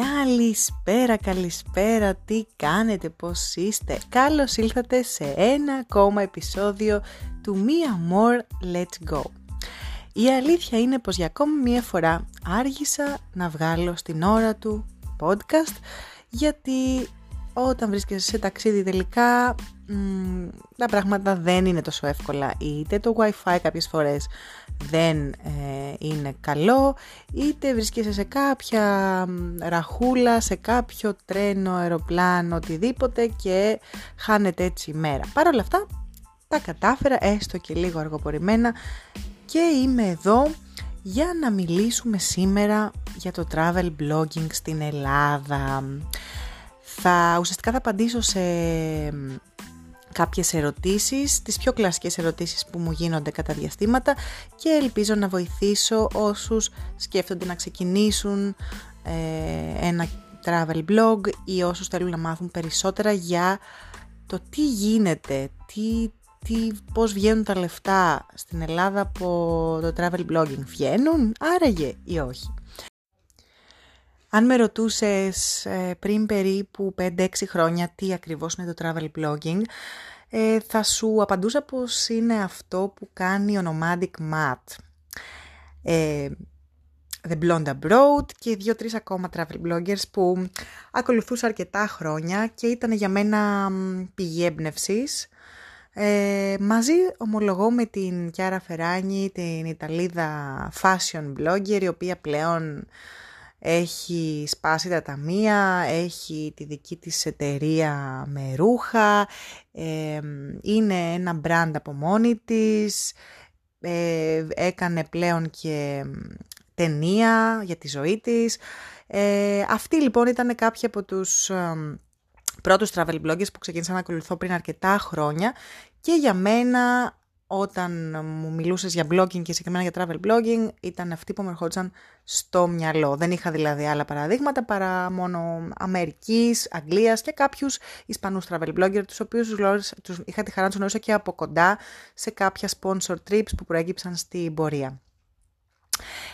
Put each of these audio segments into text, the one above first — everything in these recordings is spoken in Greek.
Καλησπέρα, καλησπέρα, τι κάνετε, πώς είστε. Καλώς ήλθατε σε ένα ακόμα επεισόδιο του Mia More Let's Go. Η αλήθεια είναι πως για ακόμη μία φορά άργησα να βγάλω στην ώρα του podcast Γιατί όταν βρίσκεσαι σε ταξίδι τελικά τα πράγματα δεν είναι τόσο εύκολα είτε το wifi κάποιες φορές δεν ε, είναι καλό είτε βρίσκεσαι σε κάποια ραχούλα, σε κάποιο τρένο, αεροπλάνο, οτιδήποτε και χάνεται έτσι η μέρα. Παρ' όλα αυτά τα κατάφερα έστω και λίγο αργοπορημένα και είμαι εδώ για να μιλήσουμε σήμερα για το travel blogging στην Ελλάδα. Θα, ουσιαστικά θα απαντήσω σε κάποιες ερωτήσεις, τις πιο κλασικές ερωτήσεις που μου γίνονται κατά διαστήματα και ελπίζω να βοηθήσω όσους σκέφτονται να ξεκινήσουν ε, ένα travel blog ή όσους θέλουν να μάθουν περισσότερα για το τι γίνεται, τι, τι, πώς βγαίνουν τα λεφτά στην Ελλάδα από το travel blogging. Βγαίνουν άραγε ή όχι. Αν με ρωτούσες ε, πριν περίπου 5-6 χρόνια τι ακριβώς είναι το travel blogging, ε, θα σου απαντούσα πως είναι αυτό που κάνει ο Nomadic Matt. Ε, The Blonde Abroad και δύο-τρεις ακόμα travel bloggers που ακολουθούσα αρκετά χρόνια και ήταν για μένα πηγή έμπνευσης. Ε, μαζί ομολογώ με την Κιάρα Φεράνη, την Ιταλίδα fashion blogger, η οποία πλέον έχει σπάσει τα ταμεία, έχει τη δική της εταιρεία με ρούχα, είναι ένα brand από μόνη της, ε, έκανε πλέον και ταινία για τη ζωή της. Ε, αυτή λοιπόν ήταν κάποια από τους πρώτους travel bloggers που ξεκίνησα να ακολουθώ πριν αρκετά χρόνια και για μένα όταν μου μιλούσες για blogging και συγκεκριμένα για travel blogging, ήταν αυτοί που με ερχόντουσαν στο μυαλό. Δεν είχα δηλαδή άλλα παραδείγματα παρά μόνο Αμερικής, Αγγλίας και κάποιους Ισπανούς travel blogger, τους οποίους τους είχα τη χαρά να τους γνώρισα και από κοντά σε κάποια sponsor trips που προέκυψαν στην πορεία.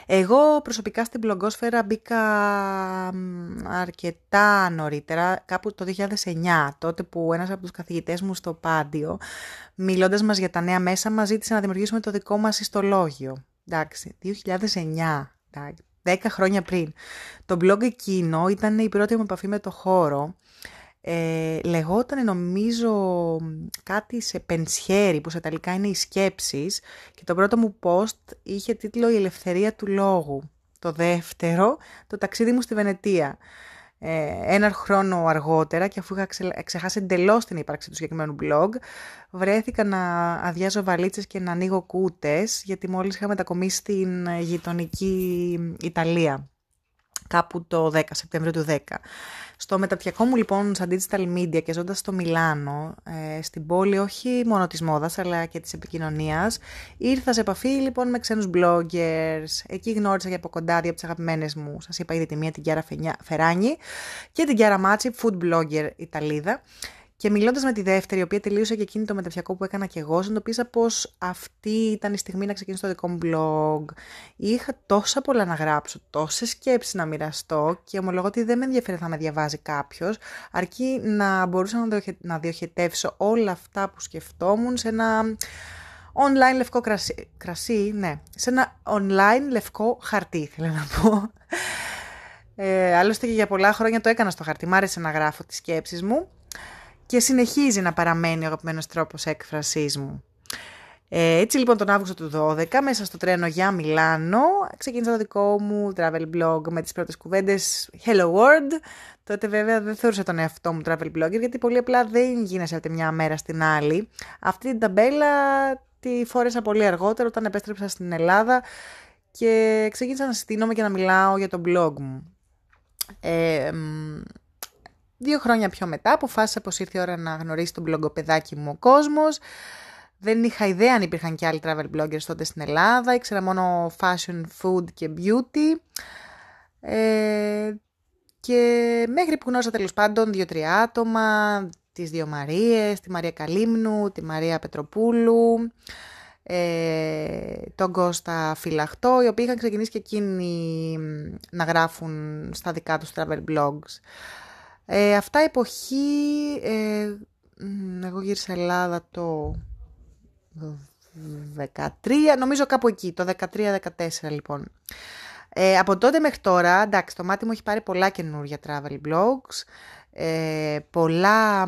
Εγώ προσωπικά στην μπλογκόσφαιρα μπήκα αρκετά νωρίτερα, κάπου το 2009, τότε που ένας από τους καθηγητές μου στο Πάντιο, μιλώντας μας για τα νέα μέσα, μας ζήτησε να δημιουργήσουμε το δικό μας ιστολόγιο. Εντάξει, 2009, 10 χρόνια πριν. Το blog εκείνο ήταν η πρώτη μου επαφή με το χώρο ε, λεγόταν νομίζω κάτι σε πενσχέρι που σε ταλικά είναι οι σκέψεις και το πρώτο μου post είχε τίτλο «Η ελευθερία του λόγου». Το δεύτερο, το ταξίδι μου στη Βενετία. Ε, ένα χρόνο αργότερα και αφού είχα ξεχάσει εντελώς την ύπαρξη του συγκεκριμένου blog, βρέθηκα να αδειάζω βαλίτσες και να ανοίγω κούτες, γιατί μόλις είχα μετακομίσει στην γειτονική Ιταλία, κάπου το 10, Σεπτέμβριο του 10. Στο μεταπτυχιακό μου λοιπόν σαν digital media και ζώντας στο Μιλάνο, ε, στην πόλη όχι μόνο της μόδας αλλά και της επικοινωνίας, ήρθα σε επαφή λοιπόν με ξένους bloggers, εκεί γνώρισα και από κοντά δύο από τις αγαπημένες μου, σας είπα ήδη τη μία την Κιάρα Φεράνη και την Κιάρα Μάτσι, food blogger Ιταλίδα. Και μιλώντας με τη δεύτερη, η οποία τελείωσε και εκείνη το μεταφιακό που έκανα και εγώ, συνειδητοποίησα πως αυτή ήταν η στιγμή να ξεκινήσω το δικό μου blog. Είχα τόσα πολλά να γράψω, τόσες σκέψεις να μοιραστώ και ομολογώ ότι δεν με ενδιαφέρει να με διαβάζει κάποιος, αρκεί να μπορούσα να διοχετεύσω όλα αυτά που σκεφτόμουν σε ένα online λευκό κρασί. Κρασί, ναι. Σε ένα online λευκό χαρτί, θέλω να πω. Ε, άλλωστε και για πολλά χρόνια το έκανα στο χαρτί. Μ' άρεσε να γράφω τις σκέψεις μου και συνεχίζει να παραμένει ο αγαπημένος τρόπος έκφρασής μου. Ε, έτσι λοιπόν τον Αύγουστο του 12, μέσα στο τρένο για Μιλάνο, ξεκίνησα το δικό μου travel blog με τις πρώτες κουβέντες Hello World. Τότε βέβαια δεν θεωρούσα τον εαυτό μου travel blogger, γιατί πολύ απλά δεν γίνεσαι από τη μια μέρα στην άλλη. Αυτή την ταμπέλα τη φόρεσα πολύ αργότερα όταν επέστρεψα στην Ελλάδα και ξεκίνησα να συστήνομαι και να μιλάω για το blog μου. Ε, Δύο χρόνια πιο μετά αποφάσισα πως ήρθε η ώρα να γνωρίσει τον μπλογκοπεδάκι μου ο κόσμος. Δεν είχα ιδέα αν υπήρχαν και άλλοι travel bloggers τότε στην Ελλάδα. Ήξερα μόνο fashion, food και beauty. Ε, και μέχρι που γνώρισα τέλος πάντων δύο-τρία άτομα, τις δύο Μαρίες, τη Μαρία Καλύμνου, τη Μαρία Πετροπούλου, ε, τον Κώστα Φυλαχτό, οι οποίοι είχαν ξεκινήσει και εκείνοι να γράφουν στα δικά τους travel blogs. Ε, αυτά εποχή, ε, εγώ γύρισα Ελλάδα το 13, νομίζω κάπου εκεί, το 13-14 λοιπόν. Ε, από τότε μέχρι τώρα, εντάξει, το μάτι μου έχει πάρει πολλά καινούργια travel blogs, ε, πολλά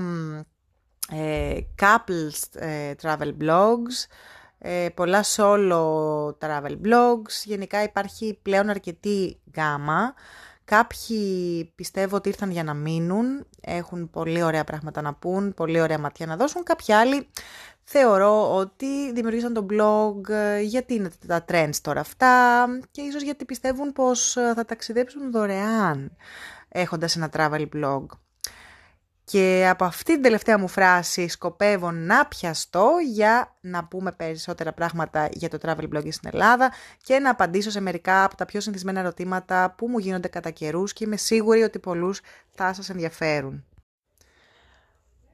ε, couples ε, travel blogs, ε, πολλά solo travel blogs. Γενικά υπάρχει πλέον αρκετή γκάμα. Κάποιοι πιστεύω ότι ήρθαν για να μείνουν, έχουν πολύ ωραία πράγματα να πούν, πολύ ωραία ματιά να δώσουν. Κάποιοι άλλοι θεωρώ ότι δημιουργήσαν το blog ε, γιατί είναι τα trends τώρα αυτά και ίσως γιατί πιστεύουν πως ε, θα ταξιδέψουν δωρεάν έχοντας ένα travel blog. Και από αυτή την τελευταία μου φράση σκοπεύω να πιαστώ για να πούμε περισσότερα πράγματα για το travel blog στην Ελλάδα και να απαντήσω σε μερικά από τα πιο συνηθισμένα ερωτήματα που μου γίνονται κατά καιρούς και είμαι σίγουρη ότι πολλούς θα σας ενδιαφέρουν.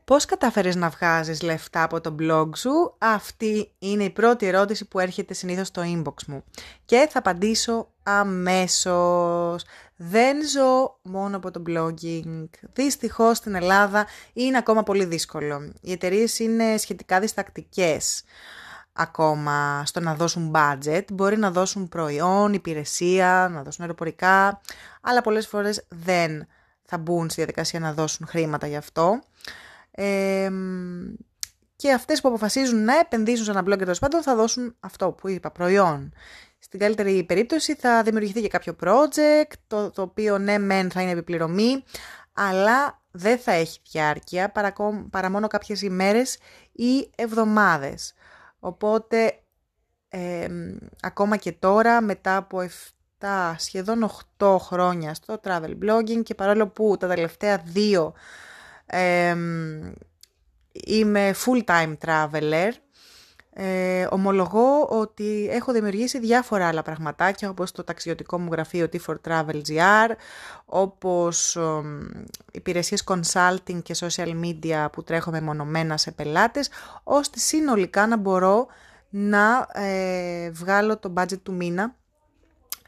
Πώς κατάφερες να βγάζεις λεφτά από το blog σου; Αυτή είναι η πρώτη ερώτηση που έρχεται συνήθως στο inbox μου. Και θα απαντήσω αμέσως. Δεν ζω μόνο από το blogging. Δυστυχώς στην Ελλάδα είναι ακόμα πολύ δύσκολο. Οι εταιρείες είναι σχετικά διστακτικές ακόμα στο να δώσουν budget. Μπορεί να δώσουν προϊόν, υπηρεσία, να δώσουν αεροπορικά, αλλά πολλές φορές δεν θα μπουν στη διαδικασία να δώσουν χρήματα γι' αυτό και αυτές που αποφασίζουν να επενδύσουν σε ένα blog τέλος πάντων θα δώσουν αυτό που είπα, προϊόν. Στην καλύτερη περίπτωση θα δημιουργηθεί και κάποιο project, το, το οποίο ναι μεν θα είναι επιπληρωμή, αλλά δεν θα έχει διάρκεια παρά, παρά μόνο κάποιες ημέρες ή εβδομάδες. Οπότε ακόμα και τώρα μετά από 7 σχεδόν 8 χρόνια στο travel blogging και παρόλο που τα τελευταία δύο είμαι full-time traveler. Ε, ομολογώ ότι έχω δημιουργήσει διάφορα άλλα πραγματάκια όπως το ταξιδιωτικό μου γραφείο T4 Travel GR όπως ε, υπηρεσίες consulting και social media που τρέχω μεμονωμένα σε πελάτες ώστε συνολικά να μπορώ να ε, βγάλω το budget του μήνα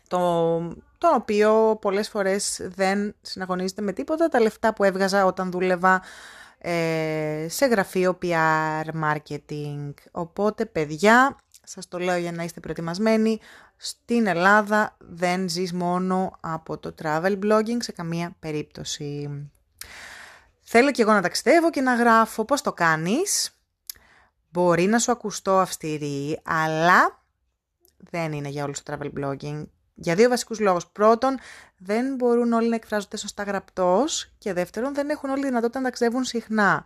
το, το οποίο πολλές φορές δεν συναγωνίζεται με τίποτα. Τα λεφτά που έβγαζα όταν δούλευα ε, σε γραφείο PR marketing. Οπότε παιδιά, σας το λέω για να είστε προετοιμασμένοι, στην Ελλάδα δεν ζεις μόνο από το travel blogging σε καμία περίπτωση. Θέλω και εγώ να ταξιδεύω και να γράφω πώς το κάνεις; Μπορεί να σου ακουστώ αυστηρή, αλλά δεν είναι για όλους το travel blogging. Για δύο βασικούς λόγους. Πρώτον, δεν μπορούν όλοι να εκφράζονται σωστά γραπτός και δεύτερον, δεν έχουν όλοι δυνατότητα να ταξιδεύουν συχνά.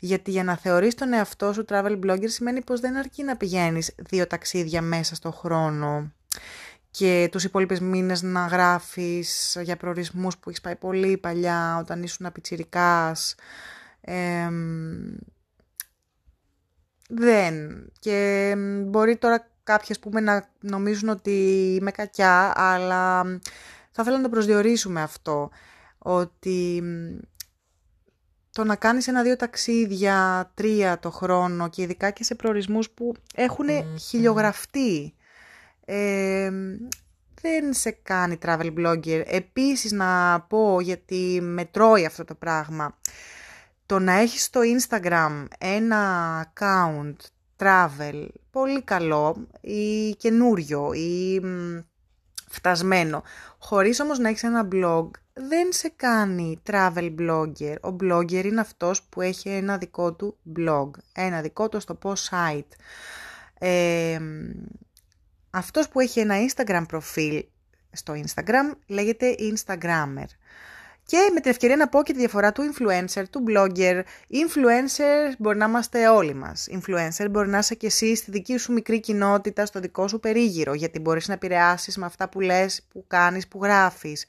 Γιατί για να θεωρείς τον εαυτό σου travel blogger σημαίνει πως δεν αρκεί να πηγαίνεις δύο ταξίδια μέσα στο χρόνο και τους υπόλοιπες μήνες να γράφεις για προορισμούς που έχεις πάει πολύ παλιά όταν ήσουν απιτσιρικάς. Ε, δεν. Και μπορεί τώρα κάποιες πούμε να νομίζουν ότι είμαι κακιά, αλλά θα ήθελα να το προσδιορίσουμε αυτό, ότι το να κάνεις ένα-δύο ταξίδια, τρία το χρόνο και ειδικά και σε προορισμούς που έχουν χιλιογραφτεί, ε, δεν σε κάνει travel blogger. Επίσης να πω, γιατί με τρώει αυτό το πράγμα, το να έχεις στο Instagram ένα account travel, πολύ καλό ή καινούριο ή φτασμένο, χωρίς όμως να έχεις ένα blog, δεν σε κάνει travel blogger. Ο blogger είναι αυτός που έχει ένα δικό του blog, ένα δικό του στο post site. Ε, αυτός που έχει ένα Instagram προφίλ στο Instagram λέγεται Instagrammer. Και με την ευκαιρία να πω και τη διαφορά του influencer, του blogger. Influencer μπορεί να είμαστε όλοι μας. Influencer μπορεί να είσαι και εσύ στη δική σου μικρή κοινότητα, στο δικό σου περίγυρο, γιατί μπορείς να επηρεάσεις με αυτά που λες, που κάνεις, που γράφεις.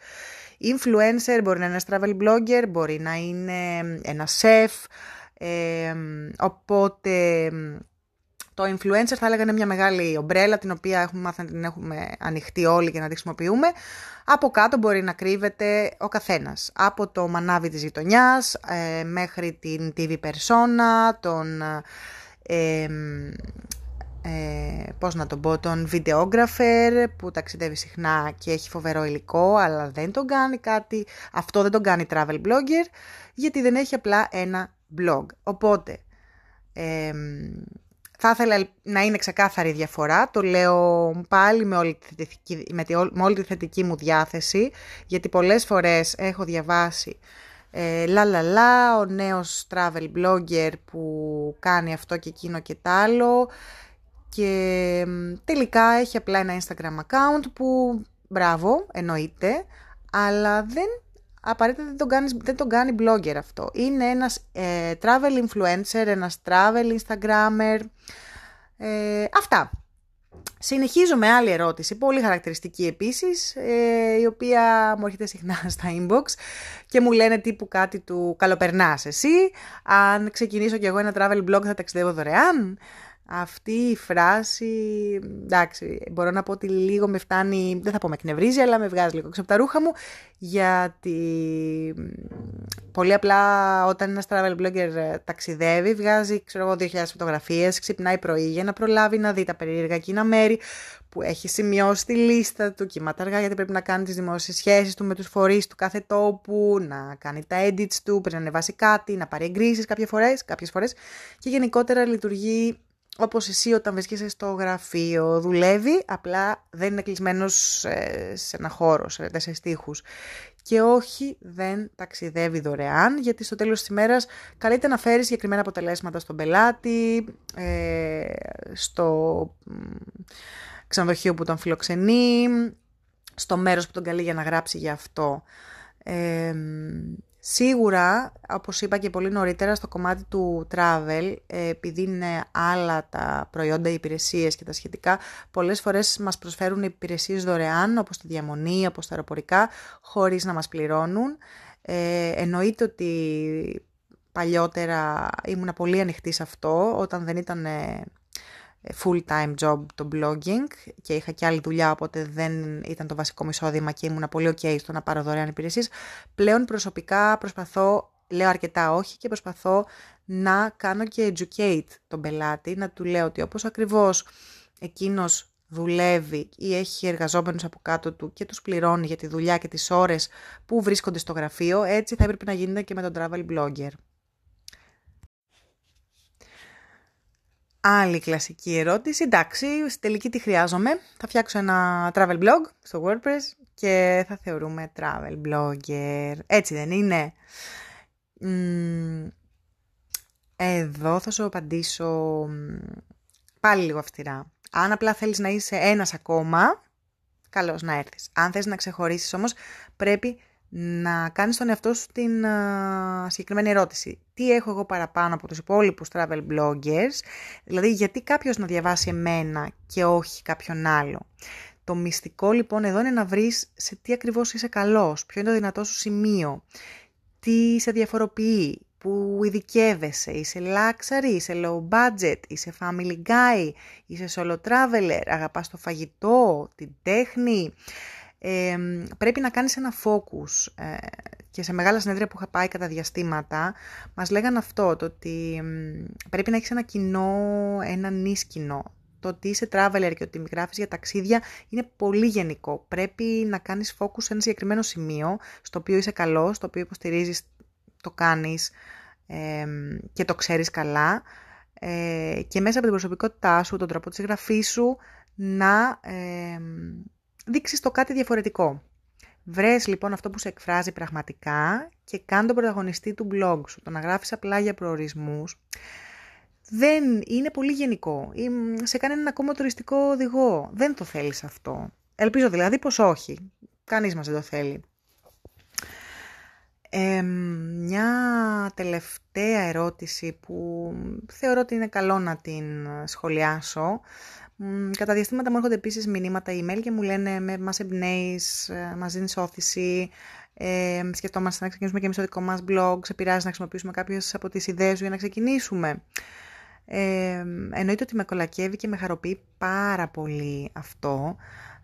Influencer μπορεί να είναι ένας travel blogger, μπορεί να είναι ένα chef, ε, οπότε το influencer θα έλεγα είναι μια μεγάλη ομπρέλα την οποία έχουμε μάθει να την έχουμε ανοιχτή όλοι και να τη χρησιμοποιούμε. Από κάτω μπορεί να κρύβεται ο καθένας. Από το μανάβι της γειτονιάς ε, μέχρι την TV persona, τον ε, ε, πώς να τον πω, τον videographer που ταξιδεύει συχνά και έχει φοβερό υλικό, αλλά δεν τον κάνει κάτι, αυτό δεν τον κάνει travel blogger, γιατί δεν έχει απλά ένα blog. Οπότε, ε, θα ήθελα να είναι ξεκάθαρη η διαφορά, το λέω πάλι με όλη, τη θετική, με, τη, με όλη τη θετική μου διάθεση, γιατί πολλές φορές έχω διαβάσει ε, λα λα λα, ο νέος travel blogger που κάνει αυτό και εκείνο και τ' άλλο και τελικά έχει απλά ένα Instagram account που μπράβο, εννοείται, αλλά δεν απαραίτητα δεν τον, κάνει, δεν τον κάνει blogger αυτό. Είναι ένας ε, travel influencer, ένας travel instagrammer, ε, αυτά. Συνεχίζω με άλλη ερώτηση, πολύ χαρακτηριστική επίσης, ε, η οποία μου έρχεται συχνά στα inbox και μου λένε τύπου κάτι του «Καλοπερνάς εσύ, αν ξεκινήσω κι εγώ ένα travel blog θα ταξιδεύω δωρεάν» αυτή η φράση, εντάξει, μπορώ να πω ότι λίγο με φτάνει, δεν θα πω με εκνευρίζει, αλλά με βγάζει λίγο από τα ρούχα μου, γιατί πολύ απλά όταν ένας travel blogger ε, ταξιδεύει, βγάζει, ξέρω εγώ, 2.000 φωτογραφίες, ξυπνάει πρωί για να προλάβει να δει τα περίεργα εκείνα μέρη που έχει σημειώσει τη λίστα του, κύματα αργά γιατί πρέπει να κάνει τις δημόσιες σχέσεις του με τους φορείς του κάθε τόπου, να κάνει τα edits του, πρέπει να ανεβάσει κάτι, να πάρει εγκρίσεις κάποιες φορές, κάποιες φορές. Και γενικότερα λειτουργεί όπως εσύ όταν βρίσκεσαι στο γραφείο, δουλεύει, απλά δεν είναι κλεισμένος ε, σε ένα χώρο, σε τέσσερις στίχους. Και όχι, δεν ταξιδεύει δωρεάν, γιατί στο τέλος της ημέρας καλείται να φέρει συγκεκριμένα αποτελέσματα στον πελάτη, ε, στο ξενοδοχείο που τον φιλοξενεί, στο μέρος που τον καλεί για να γράψει για αυτό. Ε, Σίγουρα, όπως είπα και πολύ νωρίτερα, στο κομμάτι του travel, επειδή είναι άλλα τα προϊόντα, οι υπηρεσίες και τα σχετικά, πολλές φορές μας προσφέρουν υπηρεσίες δωρεάν, όπως τη διαμονή, όπως τα αεροπορικά, χωρίς να μας πληρώνουν. Ε, εννοείται ότι παλιότερα ήμουν πολύ ανοιχτή σε αυτό, όταν δεν ήταν full-time job το blogging και είχα και άλλη δουλειά, οπότε δεν ήταν το βασικό μου εισόδημα και ήμουν πολύ ok στο να πάρω δωρεάν υπηρεσίες. Πλέον προσωπικά προσπαθώ, λέω αρκετά όχι και προσπαθώ να κάνω και educate τον πελάτη, να του λέω ότι όπως ακριβώς εκείνος δουλεύει ή έχει εργαζόμενους από κάτω του και τους πληρώνει για τη δουλειά και τις ώρες που βρίσκονται στο γραφείο, έτσι θα έπρεπε να γίνεται και με τον travel blogger. Άλλη κλασική ερώτηση. Εντάξει, στη τελική τι χρειάζομαι. Θα φτιάξω ένα travel blog στο WordPress και θα θεωρούμε travel blogger. Έτσι δεν είναι; Εδώ θα σου απαντήσω πάλι λίγο αυστηρά. Αν απλά θέλεις να είσαι ένας ακόμα, καλώς να έρθεις. Αν θες να ξεχωρίσεις όμως, πρέπει να κάνεις τον εαυτό σου την συγκεκριμένη ερώτηση. Τι έχω εγώ παραπάνω από τους υπόλοιπους travel bloggers, δηλαδή γιατί κάποιος να διαβάσει εμένα και όχι κάποιον άλλο; Το μυστικό λοιπόν εδώ είναι να βρεις σε τι ακριβώς είσαι καλός, ποιο είναι το δυνατό σου σημείο, τι σε διαφοροποιεί, που ειδικεύεσαι, είσαι luxury, είσαι low budget, είσαι family guy, είσαι solo traveler, αγαπάς το φαγητό, την τέχνη, πρέπει να κάνεις ένα focus ε, και σε μεγάλα συνέδρια που είχα πάει κατά διαστήματα μας λέγανε αυτό, το ότι πρέπει να έχεις ένα κοινό, ένα νης κοινό. Το ότι είσαι traveler και ότι γράφεις για ταξίδια είναι πολύ γενικό. Πρέπει να κάνεις focus σε ένα συγκεκριμένο σημείο, στο οποίο είσαι καλός, στο οποίο υποστηρίζεις, το κάνεις και το ξέρεις καλά ε, και μέσα από την προσωπικότητά σου, τον τρόπο της γραφής σου, να δείξεις το κάτι διαφορετικό. Βρες λοιπόν αυτό που σε εκφράζει πραγματικά και κάνε τον πρωταγωνιστή του blog σου. Το να γράφεις απλά για προορισμούς δεν είναι πολύ γενικό. Σε κάνει ένα ακόμα τουριστικό οδηγό. Δεν το θέλεις αυτό. Ελπίζω δηλαδή πως όχι. Κανείς μας δεν το θέλει. μια τελευταία ερώτηση που θεωρώ ότι είναι καλό να την σχολιάσω Κατά διαστήματα μου έρχονται επίσης μηνύματα email και μου λένε με, μας εμπνέεις, ε, μας δίνεις όθηση, ε, σκεφτόμαστε να ξεκινήσουμε και εμείς το δικό μας blog, σε πειράζει να χρησιμοποιήσουμε κάποιες από τις ιδέες σου για να ξεκινήσουμε. Ε, εννοείται ότι με κολακεύει και με χαροποιεί πάρα πολύ αυτό.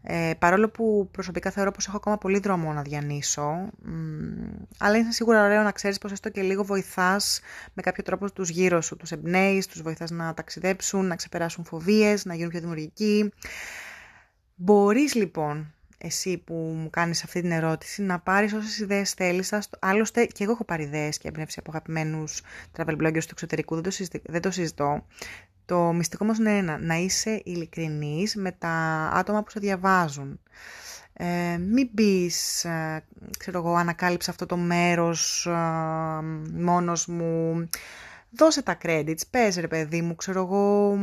Ε, παρόλο που προσωπικά θεωρώ πως έχω ακόμα πολύ δρόμο να διανύσω, αλλά είναι σίγουρα ωραίο να ξέρεις πως έστω και λίγο βοηθάς με κάποιο τρόπο τους γύρω σου, τους εμπνέεις, τους βοηθάς να ταξιδέψουν, να ξεπεράσουν φοβίες, να γίνουν πιο δημιουργικοί. Μπορείς λοιπόν εσύ που μου κάνεις αυτή την ερώτηση να πάρεις όσες ιδέες θέλεις. Άλλωστε και εγώ έχω πάρει ιδέες και έμπνευση από αγαπημένους travel bloggers του εξωτερικού, δεν το, δεν το συζητώ. Το μυστικό όμως είναι ένα, να είσαι ειλικρινής με τα άτομα που σε διαβάζουν. Ε, μην πεις, ε, ξέρω εγώ, ανακάλυψε αυτό το μέρος ε, μόνος μου. Δώσε τα credits, πες ρε παιδί μου, ξέρω εγώ,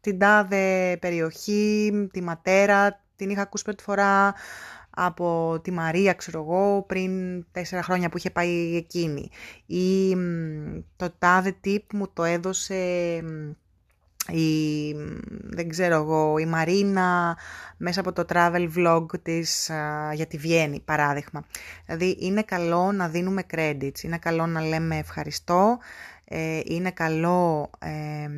την τάδε περιοχή, τη ματέρα, την είχα ακούσει πρώτη φορά από τη Μαρία, ξέρω εγώ, πριν τέσσερα χρόνια που είχε πάει εκείνη. Ή το τάδε tip μου το έδωσε η, δεν ξέρω εγώ, η Μαρίνα μέσα από το travel vlog της για τη Βιέννη, παράδειγμα. Δηλαδή είναι καλό να δίνουμε credits, είναι καλό να λέμε ευχαριστώ, ε, είναι καλό ε,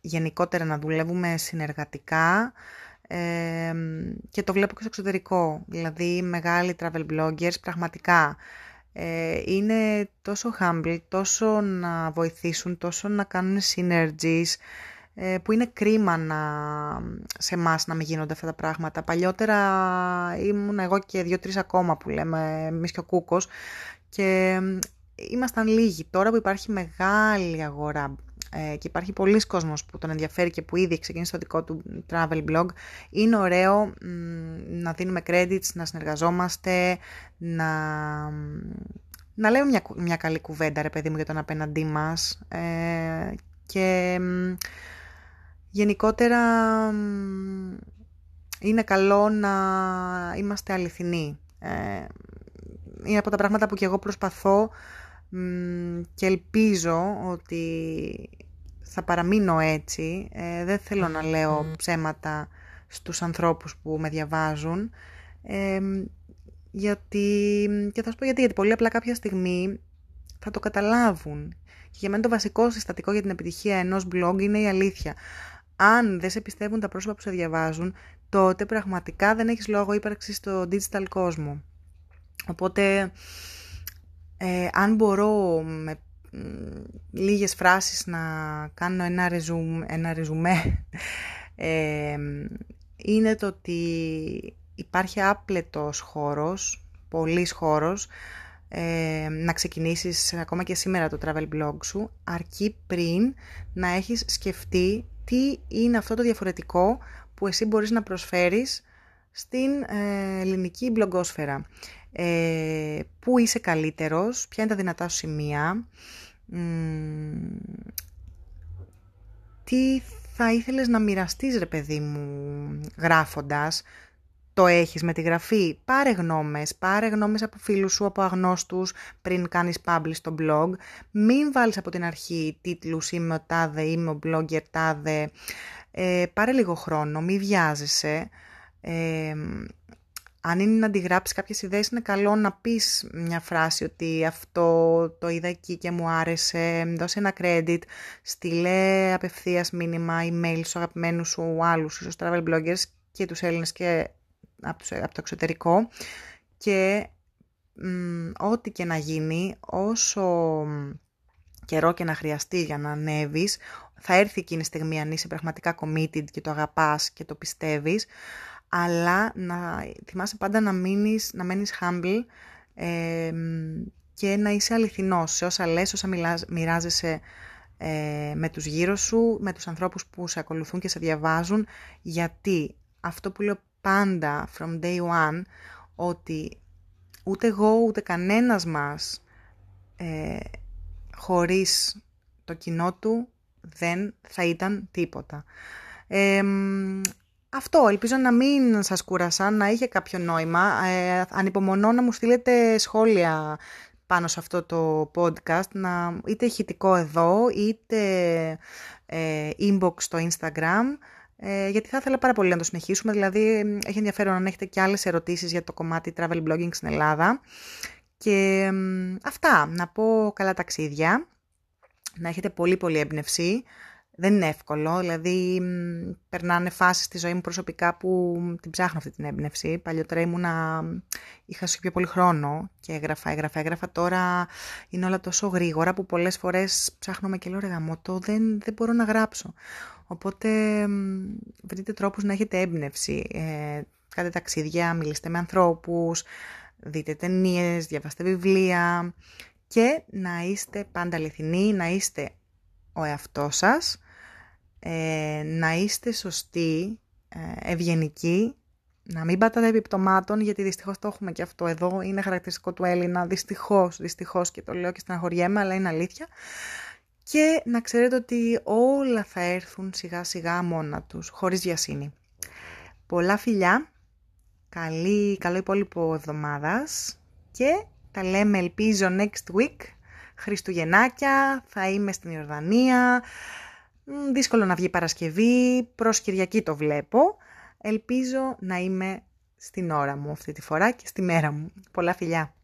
γενικότερα να δουλεύουμε συνεργατικά, και το βλέπω και στο εξωτερικό. Δηλαδή, μεγάλοι travel bloggers πραγματικά ε, είναι τόσο humble, τόσο να βοηθήσουν, τόσο να κάνουν synergies, ε, που είναι κρίμα να, σε εμάς να μην γίνονται αυτά τα πράγματα. Παλιότερα ήμουν εγώ και δύο-τρεις ακόμα που λέμε εμείς και ο Κούκος και ήμασταν λίγοι. Τώρα που υπάρχει μεγάλη αγορά ε, και υπάρχει πολλοί κόσμος που τον ενδιαφέρει και που ήδη ξεκίνησε το δικό του travel blog, είναι ωραίο να δίνουμε credits, να συνεργαζόμαστε, να, να λέμε μια, μια καλή κουβέντα, ρε παιδί μου, για τον απέναντί μας ε, και γενικότερα είναι καλό να είμαστε αληθινοί. Ε, είναι από τα πράγματα που και εγώ προσπαθώ και ελπίζω ότι θα παραμείνω έτσι. Ε, δεν θέλω να λέω ψέματα στους ανθρώπους που με διαβάζουν. Ε, γιατί, και θα σου πω γιατί, γιατί πολύ απλά κάποια στιγμή θα το καταλάβουν. Και για μένα το βασικό συστατικό για την επιτυχία ενός blog είναι η αλήθεια. Αν δεν σε πιστεύουν τα πρόσωπα που σε διαβάζουν, τότε πραγματικά δεν έχεις λόγο ύπαρξης στο digital κόσμο. Οπότε, ε, αν μπορώ με λίγες φράσεις να κάνω ένα, ρεζουμ, ένα ρεζουμέ ε, είναι το ότι υπάρχει άπλετος χώρος, πολύς χώρος ε, να ξεκινήσεις ακόμα και σήμερα το travel blog σου αρκεί πριν να έχεις σκεφτεί τι είναι αυτό το διαφορετικό που εσύ μπορείς να προσφέρεις στην ε, ελληνική μπλογκόσφαιρα. Ε, πού είσαι καλύτερος, ποια είναι τα δυνατά σου σημεία, τι θα ήθελες να μοιραστείς ρε παιδί μου γράφοντας, το έχεις με τη γραφή, πάρε γνώμες, πάρε γνώμες από φίλους σου, από αγνώστους πριν κάνεις publish στο blog. Μην βάλεις από την αρχή τίτλους είμαι ο τάδε, είμαι ο blogger τάδε. Ε, πάρε λίγο χρόνο, μη βιάζεσαι. Ε, αν είναι να αντιγράψεις κάποιες ιδέες, είναι καλό να πεις μια φράση ότι αυτό το είδα εκεί και μου άρεσε, δώσε ένα credit, στείλε απευθείας μήνυμα, email στους αγαπημένους σου άλλους, ίσως travel bloggers και τους Έλληνες και από, το εξωτερικό. Και ό,τι και να γίνει, όσο καιρό και να χρειαστεί για να ανέβεις, θα έρθει εκείνη η στιγμή αν είσαι πραγματικά committed και το αγαπάς και το πιστεύεις, αλλά να θυμάσαι πάντα να, μείνεις, να μένεις humble και να είσαι αληθινός σε όσα λες, όσα μιλάς, μοιράζεσαι ε, με τους γύρω σου, με τους ανθρώπους που σε ακολουθούν και σε διαβάζουν, γιατί αυτό που λέω πάντα from day one, ότι ούτε εγώ ούτε κανένας μας ε, χωρίς το κοινό του δεν θα ήταν τίποτα. Αυτό, ελπίζω να μην σας κούρασα, να είχε κάποιο νόημα. Ε, ανυπομονώ να μου στείλετε σχόλια πάνω σε αυτό το podcast, να, είτε ηχητικό εδώ, είτε ε, inbox στο Instagram, ε, γιατί θα ήθελα πάρα πολύ να το συνεχίσουμε, δηλαδή έχει ενδιαφέρον αν έχετε και άλλες ερωτήσεις για το κομμάτι travel blogging στην Ελλάδα. Και αυτά, να πω καλά ταξίδια να έχετε πολύ πολύ έμπνευση. Δεν είναι εύκολο, δηλαδή μ, περνάνε φάσεις στη ζωή μου προσωπικά που την ψάχνω αυτή την έμπνευση. Παλιότερα ήμουνα, είχα σου πιο πολύ χρόνο και έγραφα, έγραφα, έγραφα. Τώρα είναι όλα τόσο γρήγορα που πολλές φορές ψάχνω και λέω ρε γαμώτο, δεν, δεν μπορώ να γράψω. Οπότε μ, βρείτε τρόπους να έχετε έμπνευση. Ε, κάντε ταξίδια, μιλήστε με ανθρώπους, δείτε ταινίες, διαβάστε βιβλία και να είστε πάντα αληθινοί, να είστε ο εαυτός σας, ε, να είστε σωστοί, ε, ευγενικοί, να μην πατάτε επιπτωμάτων, γιατί δυστυχώς το έχουμε και αυτό εδώ, είναι χαρακτηριστικό του Έλληνα, δυστυχώς, δυστυχώς και το λέω και στεναχωριέμαι, αλλά είναι αλήθεια. Και να ξέρετε ότι όλα θα έρθουν σιγά σιγά μόνα τους, χωρίς βιασύνη. Πολλά φιλιά, καλή, καλό υπόλοιπο εβδομάδας και τα λέμε ελπίζω next week. Χριστουγεννάκια, θα είμαι στην Ιορδανία. Δύσκολο να βγει Παρασκευή, προς Κυριακή το βλέπω. Ελπίζω να είμαι στην ώρα μου αυτή τη φορά και στη μέρα μου. Πολλά φιλιά!